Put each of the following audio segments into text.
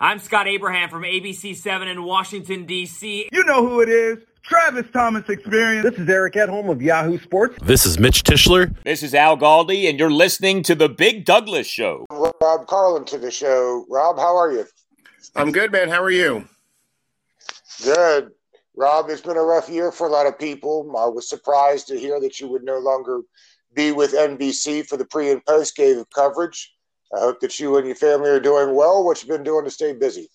I'm Scott Abraham from ABC7 in Washington, D.C. You know who it is. Travis Thomas Experience. This is Eric Edholm of Yahoo Sports. This is Mitch Tischler. This is Al Galdi, and you're listening to The Big Douglas Show. Rob Carlin to the show. Rob, how are you? I'm good, man. How are you? Good. Rob, it's been a rough year for a lot of people. I was surprised to hear that you would no longer be with NBC for the pre and post game coverage. I hope that you and your family are doing well. What you been doing to stay busy?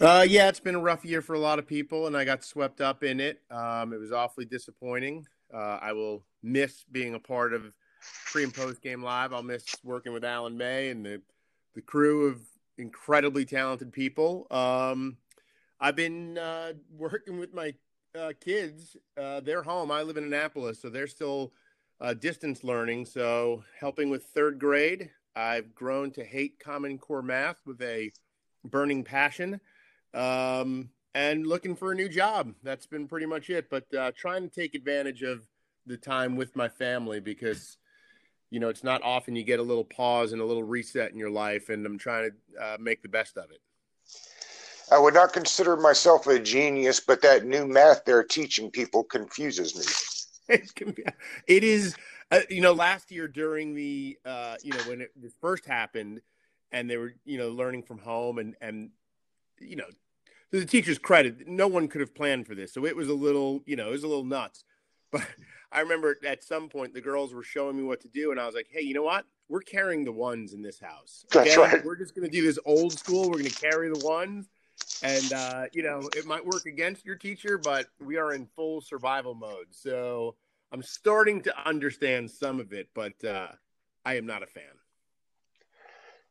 Uh, yeah, it's been a rough year for a lot of people, and I got swept up in it. Um, it was awfully disappointing. Uh, I will miss being a part of pre and post game live. I'll miss working with Alan May and the the crew of incredibly talented people. Um, I've been uh, working with my uh, kids. Uh, they're home. I live in Annapolis, so they're still uh, distance learning. So, helping with third grade, I've grown to hate Common Core math with a burning passion. Um, and looking for a new job. That's been pretty much it. But uh, trying to take advantage of the time with my family because, you know, it's not often you get a little pause and a little reset in your life. And I'm trying to uh, make the best of it. I would not consider myself a genius, but that new math they're teaching people confuses me it is, uh, you know, last year during the, uh, you know, when it first happened, and they were, you know, learning from home, and and you know, to the teacher's credit, no one could have planned for this, so it was a little, you know, it was a little nuts. But I remember at some point the girls were showing me what to do, and I was like, hey, you know what? We're carrying the ones in this house. Okay? That's right. We're just going to do this old school. We're going to carry the ones and uh, you know it might work against your teacher, but we are in full survival mode. So I'm starting to understand some of it, but uh, I am not a fan.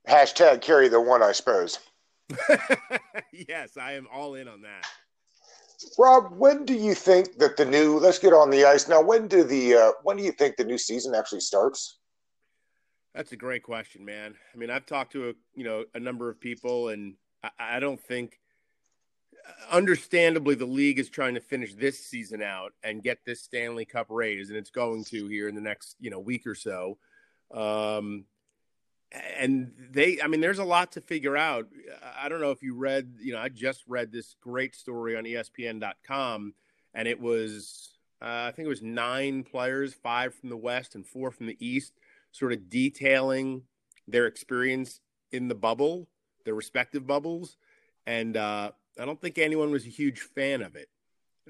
Hashtag carry the one, I suppose. yes, I am all in on that. Rob, when do you think that the new? Let's get on the ice now. When do the? Uh, when do you think the new season actually starts? That's a great question, man. I mean, I've talked to a you know a number of people, and I, I don't think understandably, the league is trying to finish this season out and get this Stanley Cup raise, and it's going to here in the next you know week or so. Um, and they, I mean, there's a lot to figure out. I don't know if you read, you know, I just read this great story on ESPN.com, and it was, uh, I think it was nine players, five from the West and four from the East, sort of detailing their experience in the bubble, their respective bubbles, and uh, I don't think anyone was a huge fan of it.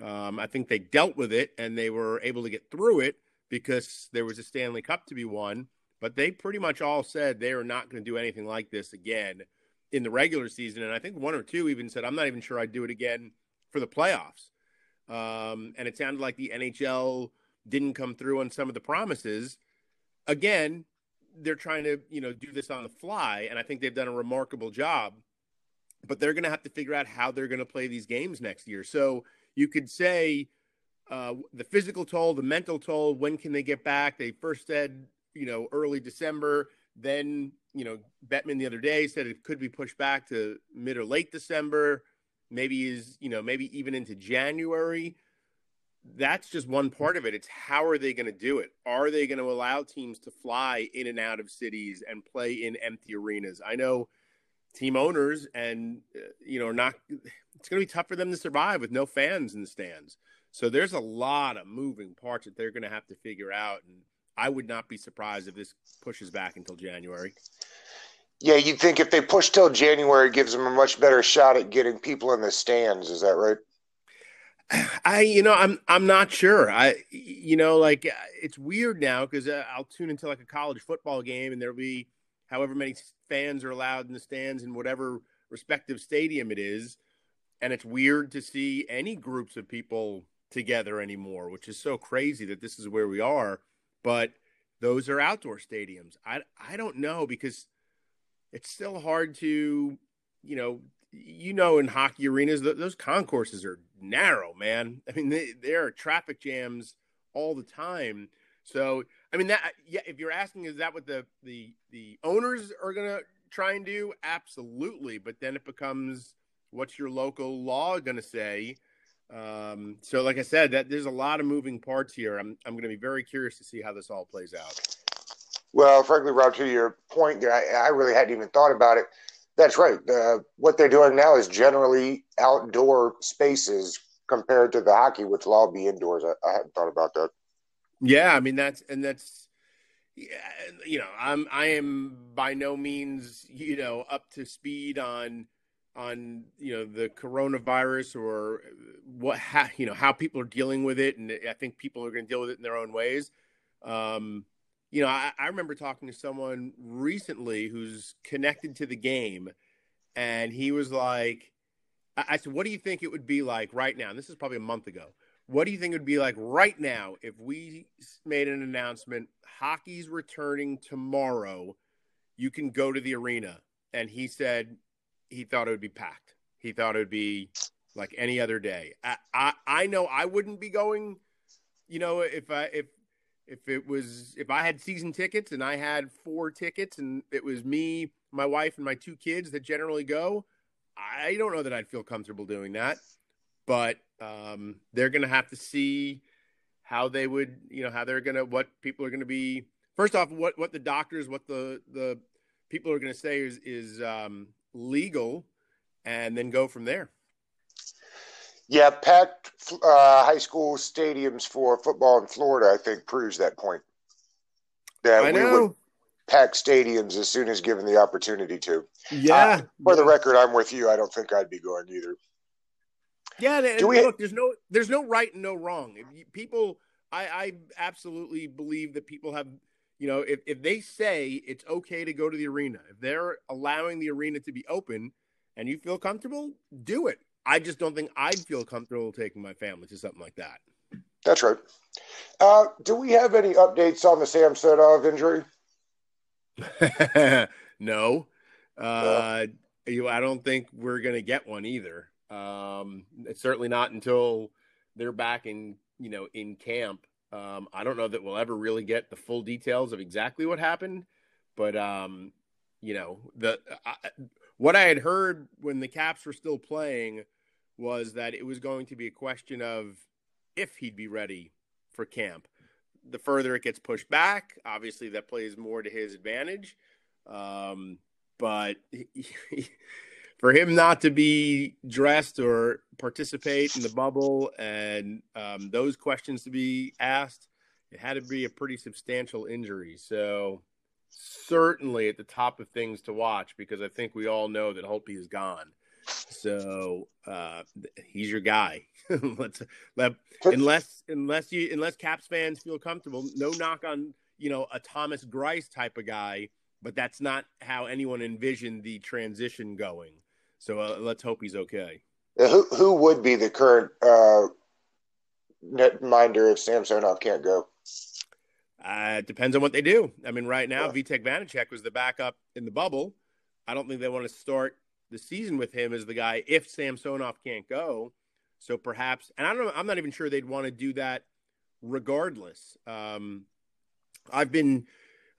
Um, I think they dealt with it and they were able to get through it because there was a Stanley Cup to be won. But they pretty much all said they are not going to do anything like this again in the regular season. And I think one or two even said, I'm not even sure I'd do it again for the playoffs. Um, and it sounded like the NHL didn't come through on some of the promises. Again, they're trying to, you know, do this on the fly. And I think they've done a remarkable job but they're going to have to figure out how they're going to play these games next year. So you could say uh, the physical toll, the mental toll, when can they get back? They first said, you know, early December. Then, you know, Bettman the other day said it could be pushed back to mid or late December, maybe is, you know, maybe even into January. That's just one part of it. It's how are they going to do it? Are they going to allow teams to fly in and out of cities and play in empty arenas? I know team owners and uh, you know not it's going to be tough for them to survive with no fans in the stands. So there's a lot of moving parts that they're going to have to figure out and i would not be surprised if this pushes back until january. Yeah you'd think if they push till january it gives them a much better shot at getting people in the stands. Is that right? I, you know, I'm I'm not sure. I, you know, like it's weird now because uh, I'll tune into like a college football game and there'll be however many fans are allowed in the stands in whatever respective stadium it is. And it's weird to see any groups of people together anymore, which is so crazy that this is where we are. But those are outdoor stadiums. I, I don't know because it's still hard to, you know, you know, in hockey arenas, those concourses are narrow, man. I mean, they, there are traffic jams all the time. So I mean that yeah, if you're asking is that what the the the owners are going to try and do? Absolutely, but then it becomes what's your local law going to say? Um, so like I said, that there's a lot of moving parts here. I'm I'm going to be very curious to see how this all plays out. Well, frankly, Rob, to your point there, I, I really hadn't even thought about it. That's right. Uh, what they're doing now is generally outdoor spaces compared to the hockey, which will all be indoors. I, I hadn't thought about that. Yeah, I mean that's and that's yeah, you know, I'm I am by no means you know up to speed on on you know the coronavirus or what how, you know how people are dealing with it, and I think people are going to deal with it in their own ways. Um, you know, I, I remember talking to someone recently who's connected to the game, and he was like, I, I said, "What do you think it would be like right now?" And this is probably a month ago. What do you think it would be like right now if we made an announcement? Hockey's returning tomorrow. You can go to the arena. And he said he thought it would be packed. He thought it would be like any other day. I, I, I know I wouldn't be going. You know, if I if if it was if I had season tickets and I had four tickets and it was me, my wife, and my two kids that generally go, I don't know that I'd feel comfortable doing that. But um, they're going to have to see how they would, you know, how they're going to what people are going to be. First off, what what the doctors, what the the people are going to say is is um, legal, and then go from there. Yeah, packed uh, high school stadiums for football in Florida, I think, proves that point. That I we know. would pack stadiums as soon as given the opportunity to. Yeah. Uh, for the record, I'm with you. I don't think I'd be going either. Yeah, and we- look, there's no there's no right and no wrong. If you, people, I, I absolutely believe that people have, you know, if, if they say it's okay to go to the arena, if they're allowing the arena to be open, and you feel comfortable, do it. I just don't think I'd feel comfortable taking my family to something like that. That's right. Uh, do we have any updates on the Sam Samsonov injury? no, uh, you, I don't think we're going to get one either. Um, it's certainly not until they're back in, you know, in camp. Um, I don't know that we'll ever really get the full details of exactly what happened, but um, you know, the I, what I had heard when the Caps were still playing was that it was going to be a question of if he'd be ready for camp. The further it gets pushed back, obviously that plays more to his advantage. Um, but for him not to be dressed or participate in the bubble and um, those questions to be asked, it had to be a pretty substantial injury. So certainly at the top of things to watch because I think we all know that Holtby is gone. So uh, he's your guy. Let's let unless unless you unless Caps fans feel comfortable. No knock on you know a Thomas Greiss type of guy, but that's not how anyone envisioned the transition going. So uh, let's hope he's okay. Who who would be the current uh, netminder if Samsonov can't go? Uh, it depends on what they do. I mean, right now, Yeah. Vitek Vanecek was the backup in the bubble. I don't think they want to start the season with him as the guy if Samsonov can't go. So perhaps, and I don't know, I'm not even sure they'd want to do that regardless. Um, I've been,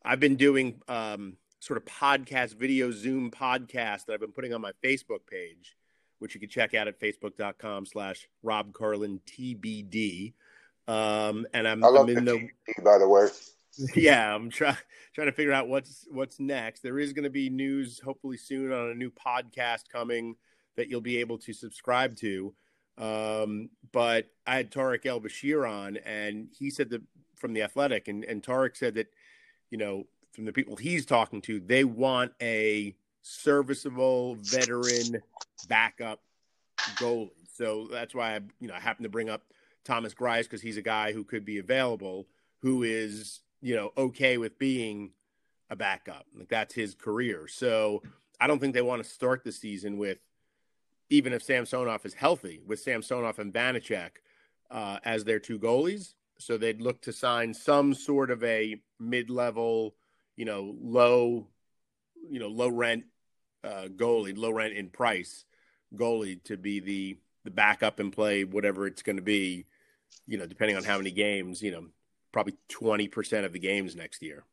I've been doing um, sort of podcast, video Zoom podcast that I've been putting on my Facebook page, which you can check out at facebook.com slash Rob Carlin TBD. Um, and I'm, I love I'm in the TBD, by the way. yeah, I'm trying trying to figure out what's what's next. There is going to be news hopefully soon on a new podcast coming that you'll be able to subscribe to. Um, but I had Tarik El Bashir on, and he said that from the Athletic, and and Tarik said that you know from the people he's talking to, they want a serviceable veteran backup goalie. So that's why I you know I happen to bring up Thomas Greiss because he's a guy who could be available, who is you know okay with being a backup. Like that's his career. So I don't think they want to start the season with even if Samsonov is healthy with Samsonov and Vanecek uh, as their two goalies. So they'd look to sign some sort of a mid-level, you know, low, you know, low rent uh, goalie, low rent in price goalie to be the the backup and play whatever it's going to be, you know, depending on how many games, you know, probably 20% of the games next year.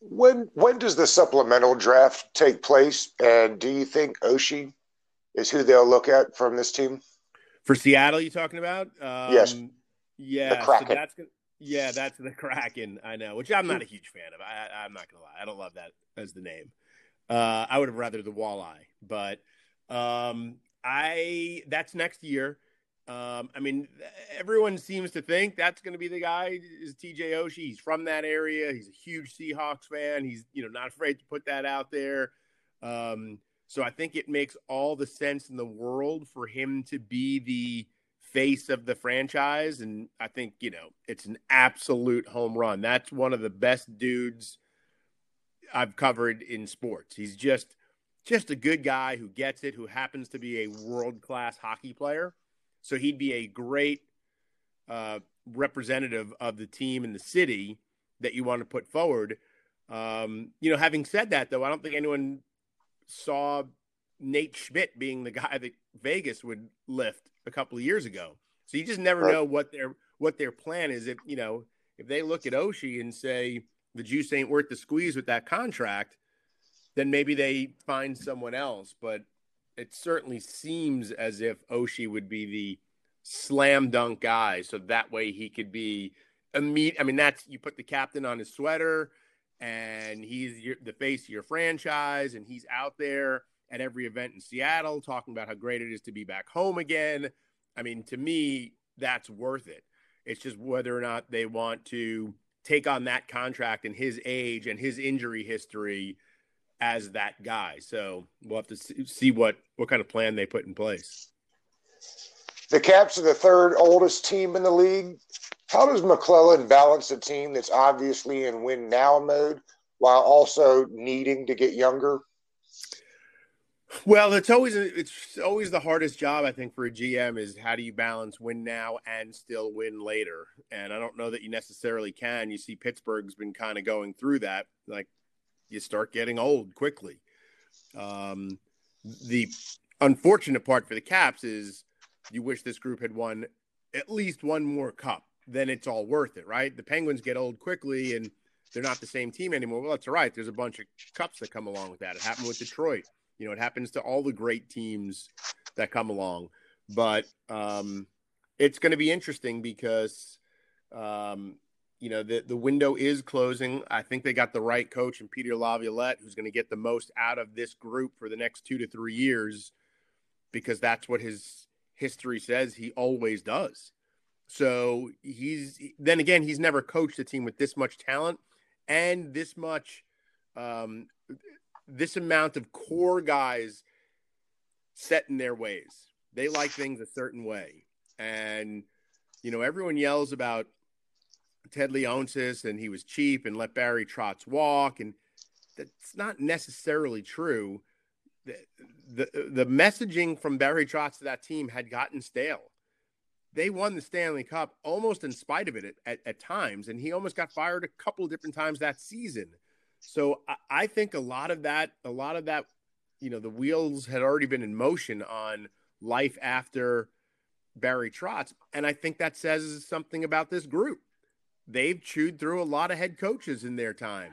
When when does the supplemental draft take place? And do you think Oshie is who they'll look at from this team? For Seattle, you talking about? Um, Yes. Yeah. So that's gonna, yeah, that's the Kraken. I know, which I'm not a huge fan of. I, I'm not gonna lie, I don't love that as the name. Uh, I would have rather the Walleye, But um, I that's next year. Um, I mean, everyone seems to think that's going to be the guy is TJ Oshie. He's from that area. He's a huge Seahawks fan. He's you know not afraid to put that out there. Um, so I think it makes all the sense in the world for him to be the face of the franchise. And I think, you know, it's an absolute home run. That's one of the best dudes I've covered in sports. He's just just a good guy who gets it, who happens to be a world class hockey player. So he'd be a great uh, representative of the team in the city that you want to put forward. Um, you know, having said that, though, I don't think anyone saw Nate Schmidt being the guy that Vegas would lift a couple of years ago. So you just never right. know what their what their plan is. If you know if they look at Oshie and say the juice ain't worth the squeeze with that contract, then maybe they find someone else. But it certainly seems as if Oshie would be the slam dunk guy, so that way he could be immediate. I mean, that's you put the captain on his sweater, and he's your, the face of your franchise, and he's out there at every event in Seattle talking about how great it is to be back home again. I mean, to me, that's worth it. It's just whether or not they want to take on that contract and his age and his injury history as that guy. So we'll have to see what what kind of plan they put in place. The Caps are the third oldest team in the league. How does MacLellan balance a team that's obviously in win now mode while also needing to get younger? Well, it's always it's always the hardest job I think for a GM is how do you balance win now and still win later? And I don't know that you necessarily can. You see Pittsburgh's been kind of going through that. Like you start getting old quickly. Um, the unfortunate part for the Caps is you wish this group had won at least one more cup. Then it's all worth it, right? The Penguins get old quickly and they're not the same team anymore. Well, that's all right. There's a bunch of cups that come along with that. It happened with Detroit. You know, it happens to all the great teams that come along. But um, it's going to be interesting because, um, you know, the, the window is closing. I think they got the right coach in Peter Laviolette, who's going to get the most out of this group for the next two to three years because that's what his history says he always does. So he's then again, he's never coached a team with this much talent and this much um, this amount of core guys set in their ways. They like things a certain way. And, you know, everyone yells about Ted Leonsis and he was cheap and let Barry Trotz walk. And that's not necessarily true. The, the, the messaging from Barry Trotz to that team had gotten stale. They won the Stanley Cup almost in spite of it at, at, at times. And he almost got fired a couple different times that season. So I, I think a lot of that, a lot of that, you know, the wheels had already been in motion on life after Barry Trotz. And I think that says something about this group. They've chewed through a lot of head coaches in their time,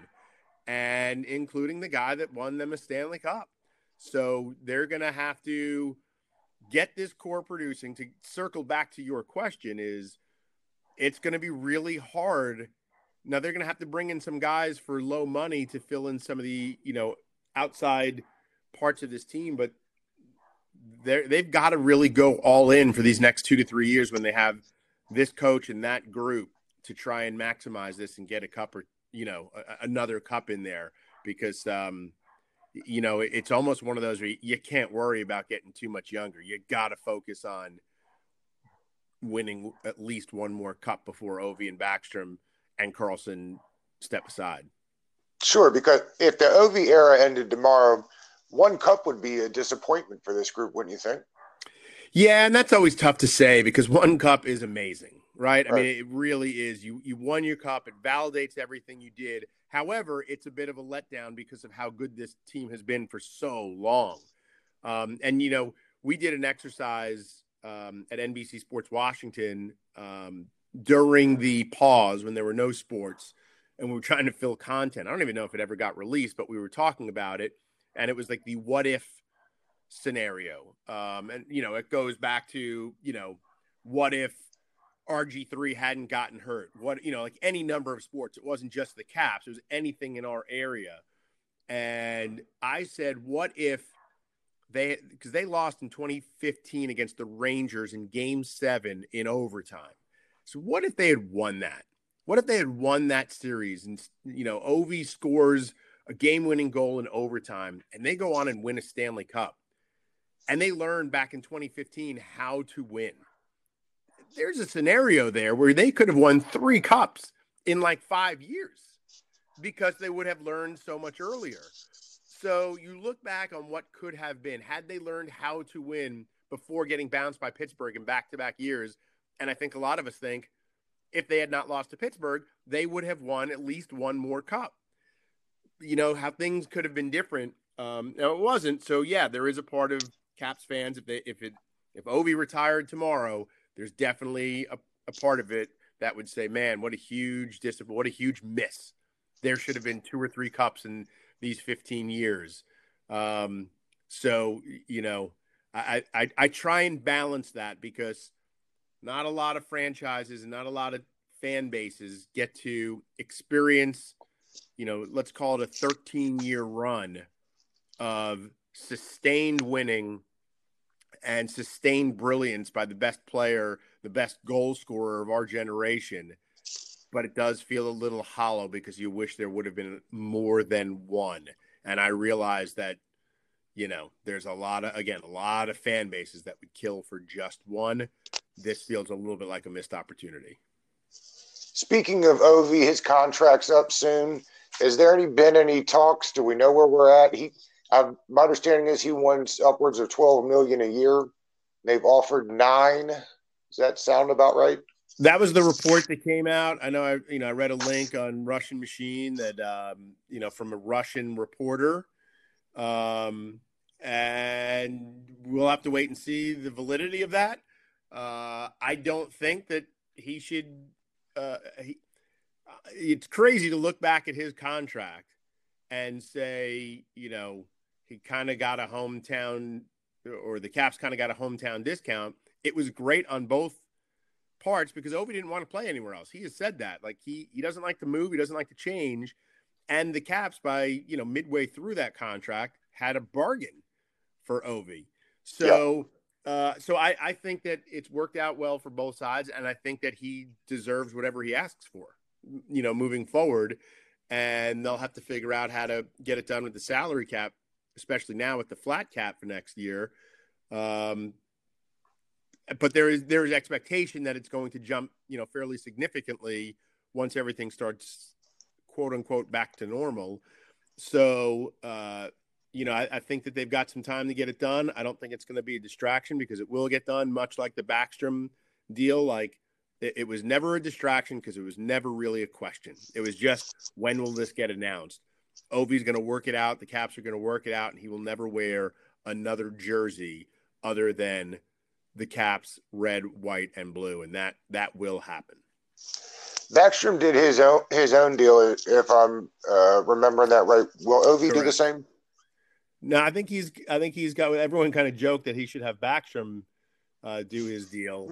and including the guy that won them a Stanley Cup. So they're going to have to get this core producing. To circle back to your question, is it's going to be really hard now they're going to have to bring in some guys for low money to fill in some of the you know outside parts of this team, but they they've got to really go all in for these next two to three years when they have this coach and that group to try and maximize this and get a cup or you know a, another cup in there because um, you know it's almost one of those where you can't worry about getting too much younger. You got to focus on winning at least one more cup before Ovi and Backstrom and Carlson step aside. Sure, because if the OV era ended tomorrow, one cup would be a disappointment for this group, wouldn't you think? Yeah, and that's always tough to say because one cup is amazing, right? right? I mean, it really is. You you won your cup; it validates everything you did. However, it's a bit of a letdown because of how good this team has been for so long. Um, and you know, we did an exercise um, at NBC Sports Washington um, during the pause when there were no sports and we were trying to fill content. I don't even know if it ever got released, but we were talking about it. And it was like the what if scenario. Um, and, you know, it goes back to, you know, what if RG3 hadn't gotten hurt? What, you know, like any number of sports. It wasn't just the Caps, it was anything in our area. And I said, what if they because they lost in 2015 against the Rangers in Game Seven in overtime. So what if they had won that? What if they had won that series and you know Ovi scores a game-winning goal in overtime and they go on and win a Stanley Cup, and they learned back in 2015 how to win. There's a scenario there where they could have won three cups in like five years because they would have learned so much earlier. So you look back on what could have been had they learned how to win before getting bounced by Pittsburgh in back to back years. And I think a lot of us think if they had not lost to Pittsburgh, they would have won at least one more cup. You know, how things could have been different. Um, now it wasn't. So yeah, there is a part of Caps fans if they if it if Ovi retired tomorrow, there's definitely a, a part of it that would say, man, what a huge discipline, what a huge miss. There should have been two or three cups in these 15 years. Um, so, you know, I, I, I try and balance that because not a lot of franchises and not a lot of fan bases get to experience, you know, let's call it a 13 year run of sustained winning and sustained brilliance by the best player, the best goal scorer of our generation but it does feel a little hollow because you wish there would have been more than one. And I realize that, you know, there's a lot of, again, a lot of fan bases that would kill for just one. This feels a little bit like a missed opportunity. Speaking of Ovi, his contract's up soon. Has there any been any talks? Do we know where we're at? He, I've, my understanding is he wants upwards of twelve million a year. They've offered nine. Does that sound about right? that was the report that came out. I know I you know I read a link on Russian Machine that um, you know from a Russian reporter, um, and we'll have to wait and see the validity of that. Uh, I don't think that he should. Uh, he, it's crazy to look back at his contract and say, you know, he kind of got a hometown, or the Caps kind of got a hometown discount. It was great on both parts because Ovi didn't want to play anywhere else. He has said that. Like he he doesn't like to move, he doesn't like to change. And the Caps by, you know, midway through that contract had a bargain for Ovi. So. Uh so I, I think that it's worked out well for both sides and I think that he deserves whatever he asks for, you know, moving forward. And they'll have to figure out how to get it done with the salary cap, especially now with the flat cap for next year. Um, but there is there is expectation that it's going to jump, you know, fairly significantly once everything starts quote unquote back to normal. So, uh, you know, I, I, think that they've got some time to get it done. I don't think it's going to be a distraction because it will get done, much like the Backstrom deal. Like it, it was never a distraction because it was never really a question. It was just when will this get announced? Ovi's going to work it out. The Caps are going to work it out, and he will never wear another jersey other than the caps red, white, and blue, and that that will happen. Backstrom did his own his own deal, if I'm uh, remembering that right. Will Ovi Correct. do the same? No, I think he's. I think he's got. Everyone kind of joked that he should have Backstrom uh, do his deal,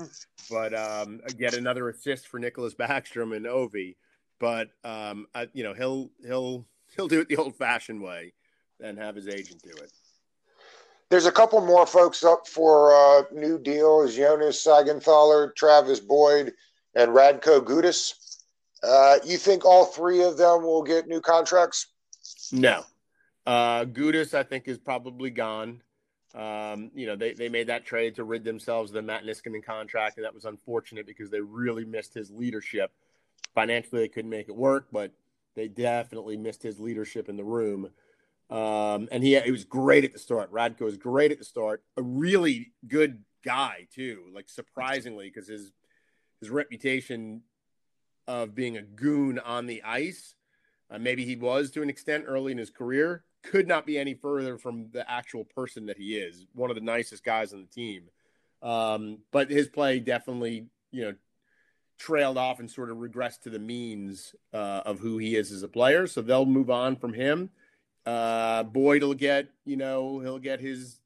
but um, get another assist for Nicklas Backstrom and Ovi. But um, I, you know, he'll he'll he'll do it the old fashioned way and have his agent do it. There's a couple more folks up for uh, new deals: Jonas Siegenthaler, Travis Boyd, and Radko Gudas. Uh, you think all three of them will get new contracts? No. Uh, Gudas, I think, is probably gone. Um, you know, they, they made that trade to rid themselves of the Matt Niskanen contract, and that was unfortunate because they really missed his leadership. Financially, they couldn't make it work, but they definitely missed his leadership in the room. Um, and he, he was great at the start. Radko was great at the start. A really good guy too, like surprisingly, because his his reputation of being a goon on the ice, uh, maybe he was to an extent early in his career, could not be any further from the actual person that he is. One of the nicest guys on the team. Um, but his play definitely, you know, trailed off and sort of regressed to the means uh, of who he is as a player. So they'll move on from him. Uh, Boyd will get, you know, he'll get his,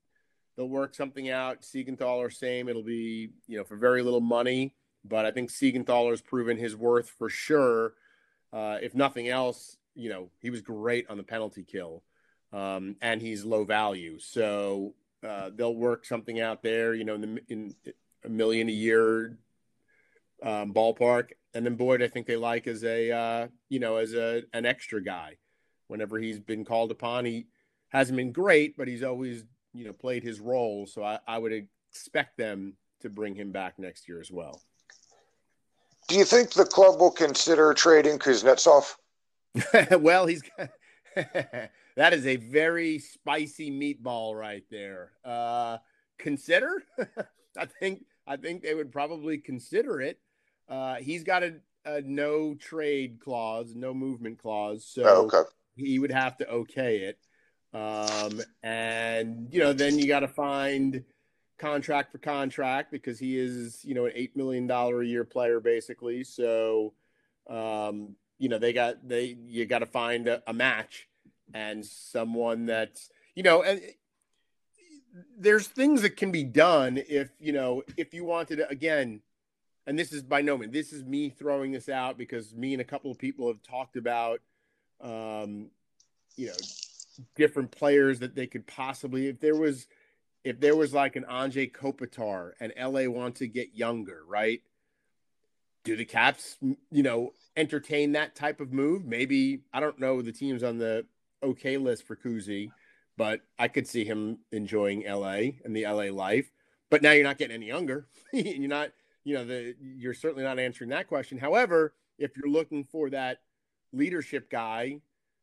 they'll work something out. Siegenthaler, same. It'll be, you know, for very little money. But I think Siegenthaler's proven his worth for sure. Uh, if nothing else, you know, he was great on the penalty kill. Um, and he's low value. So uh, they'll work something out there, you know, in, the, in a million a year um, ballpark. And then Boyd, I think they like as a uh, you know as a an extra guy. Whenever he's been called upon, he hasn't been great, but he's always you know played his role. So I, I would expect them to bring him back next year as well. Do you think the club will consider trading Kuznetsov? well, he's that is a very spicy meatball right there. Uh, consider? I think I think they would probably consider it. Uh, he's got a, a, no trade clause, no movement clause, so oh, okay. he would have to okay it. Um, and you know, then you got to find contract for contract because he is, you know, an eight million dollar a year player basically. So, um, you know, they got they you got to find a, a match and someone that's you know and there's things that can be done if you know if you wanted to again and this is by no means this is me throwing this out because me and a couple of people have talked about um you know different players that they could possibly if there was if there was like an Anze Kopitar and LA wants to get younger, right? Do the Caps, you know, entertain that type of move? Maybe I don't know the teams on the okay list for Kuzi, but I could see him enjoying LA and the LA life. But now you're not getting any younger. you're not, you know, the you're certainly not answering that question. However, if you're looking for that leadership guy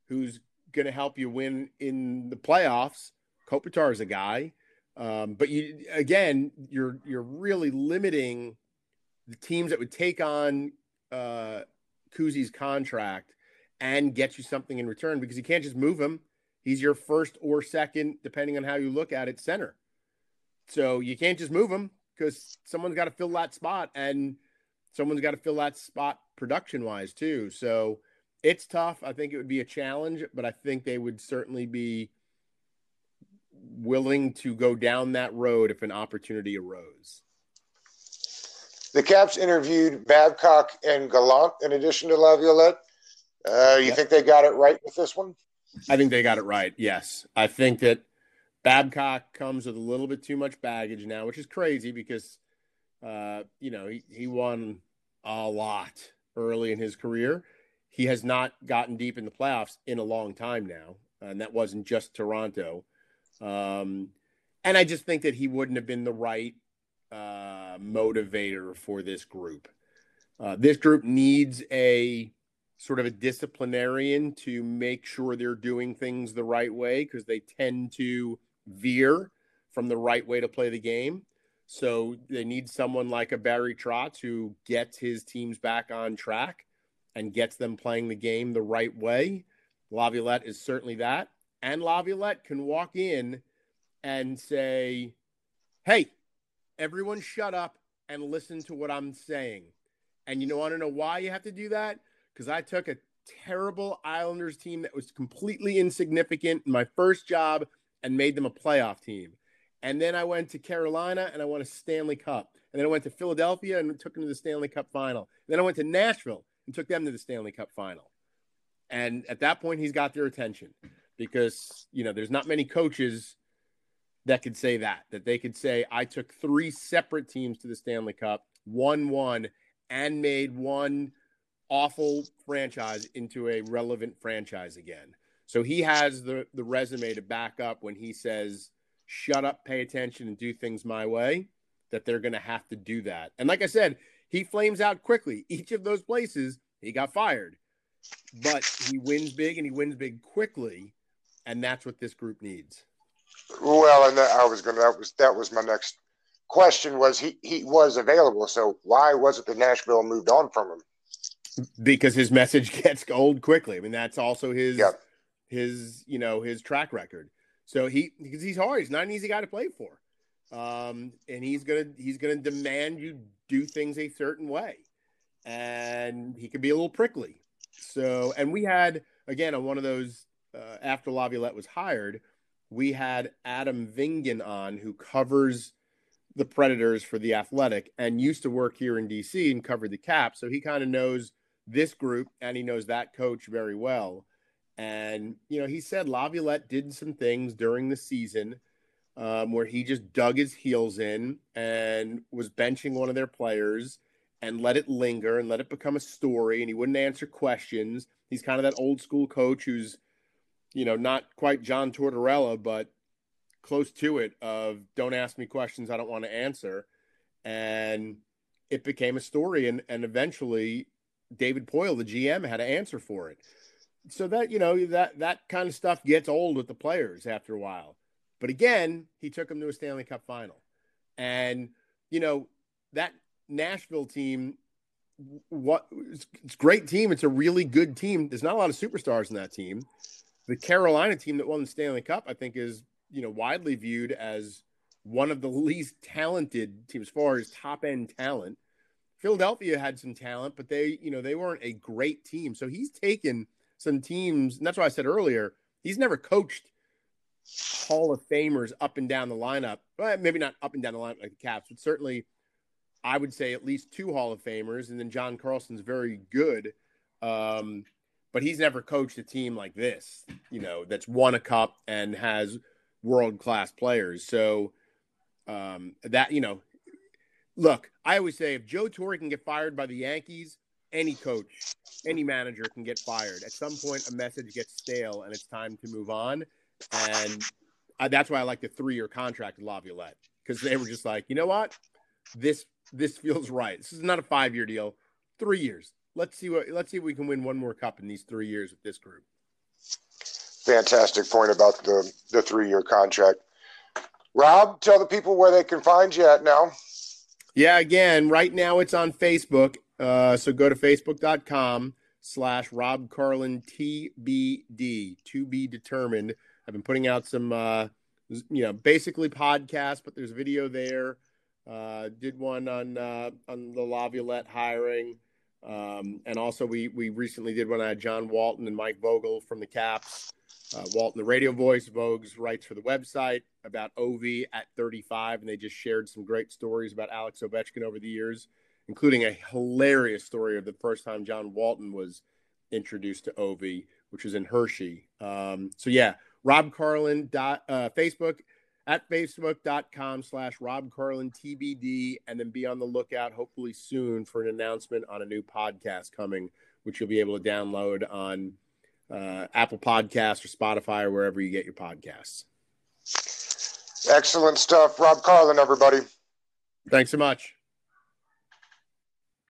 who's going to help you win in the playoffs, Kopitar is a guy. Um, but you again, you're you're really limiting the teams that would take on uh, Kuzi's contract and get you something in return because you can't just move him. He's your first or second, depending on how you look at it, center. So you can't just move him because someone's got to fill that spot and someone's got to fill that spot production wise too. So it's tough. I think it would be a challenge, but I think they would certainly be willing to go down that road if an opportunity arose. The Caps interviewed Babcock and Gallant in addition to Laviolette. Uh, you yep. think they got it right with this one? I think they got it right. Yes, I think that Babcock comes with a little bit too much baggage now, which is crazy because uh, you know he, he won a lot early in his career. He has not gotten deep in the playoffs in a long time now, and that wasn't just Toronto. Um, and I just think that he wouldn't have been the right uh, motivator for this group. Uh, this group needs a sort of a disciplinarian to make sure they're doing things the right way because they tend to veer from the right way to play the game. So they need someone like a Barry Trotz who gets his teams back on track and gets them playing the game the right way. Laviolette is certainly that. And Laviolette can walk in and say, Hey, everyone shut up and listen to what I'm saying. And you know, want to know why you have to do that? Because I took a terrible Islanders team that was completely insignificant in my first job and made them a playoff team. And then I went to Carolina and I won a Stanley Cup. And then I went to Philadelphia and took them to the Stanley Cup final. And then I went to Nashville and took them to the Stanley Cup final. And at that point, he's got their attention because, you know, there's not many coaches that could say that, that they could say, I took three separate teams to the Stanley Cup, won one, and made one awful franchise into a relevant franchise again. So he has the the resume to back up when he says, "Shut up, pay attention, and do things my way." That they're going to have to do that. And like I said, he flames out quickly. Each of those places he got fired, but he wins big and he wins big quickly, and that's what this group needs. Well, and that, I was going to that was that was my next question was he he was available. So why was it that Nashville moved on from him? Because his message gets old quickly. I mean, that's also his yep. his you know his track record. So he because he's hard. He's not an easy guy to play for, um, and he's gonna he's gonna demand you do things a certain way, and he can be a little prickly. So, and we had again on one of those uh, after Laviolette was hired, we had Adam Vingan on who covers the Predators for the Athletic and used to work here in DC and covered the Cap, so he kind of knows this group and he knows that coach very well. And, you know, he said Laviolette did some things during the season um, where he just dug his heels in and was benching one of their players and let it linger and let it become a story. And he wouldn't answer questions. He's kind of that old school coach who's, you know, not quite John Tortorella, but close to it of don't ask me questions I don't want to answer. And it became a story. And, and eventually David Poile, the GM, had to answer for it. So that, you know, that, that kind of stuff gets old with the players after a while. But again, he took them to a Stanley Cup final. And, you know, that Nashville team, what it's, it's great team. It's a really good team. There's not a lot of superstars in that team. The Carolina team that won the Stanley Cup, I think, is, you know, widely viewed as one of the least talented teams as far as top end talent. Philadelphia had some talent, but they, you know, they weren't a great team. So he's taken some teams, and that's why I said earlier, he's never coached Hall of Famers up and down the lineup. Well, maybe not up and down the lineup like the Caps, but certainly I would say at least two Hall of Famers, and then John Carlson's very good. Um, but he's never coached a team like this, you know, that's won a cup and has world class players. So um, that, you know, look, I always say if Joe Torre can get fired by the Yankees, any coach, any manager can get fired. At some point, a message gets stale and it's time to move on. And uh, that's why I like the three year contract with Laviolette because they were just like, you know what? This this feels right. This is not a five year deal, three years. Let's see what let's see if we can win one more cup in these three years with this group. Fantastic point about the the three year contract. Rob, tell the people where they can find you at now. Yeah, again, right now it's on Facebook. Uh, so go to facebook.com slash Rob Carlin TBD to be determined. I've been putting out some, uh, you know, basically podcasts, but there's video there. Uh, did one on uh, on the Laviolette hiring, um, and also we we recently did one on John Walton and Mike Vogel from the Caps. Uh, Walton, the radio voice, Vogs writes for the website about Ov at 35, and they just shared some great stories about Alex Ovechkin over the years, including a hilarious story of the first time John Walton was introduced to Ov, which was in Hershey. Um, so yeah, Rob Carlin dot uh, Facebook at facebook.com slash Rob Carlin TBD, and then be on the lookout hopefully soon for an announcement on a new podcast coming, which you'll be able to download on uh, Apple Podcasts or Spotify or wherever you get your podcasts. Excellent stuff. Rob Carlin, everybody. Thanks so much.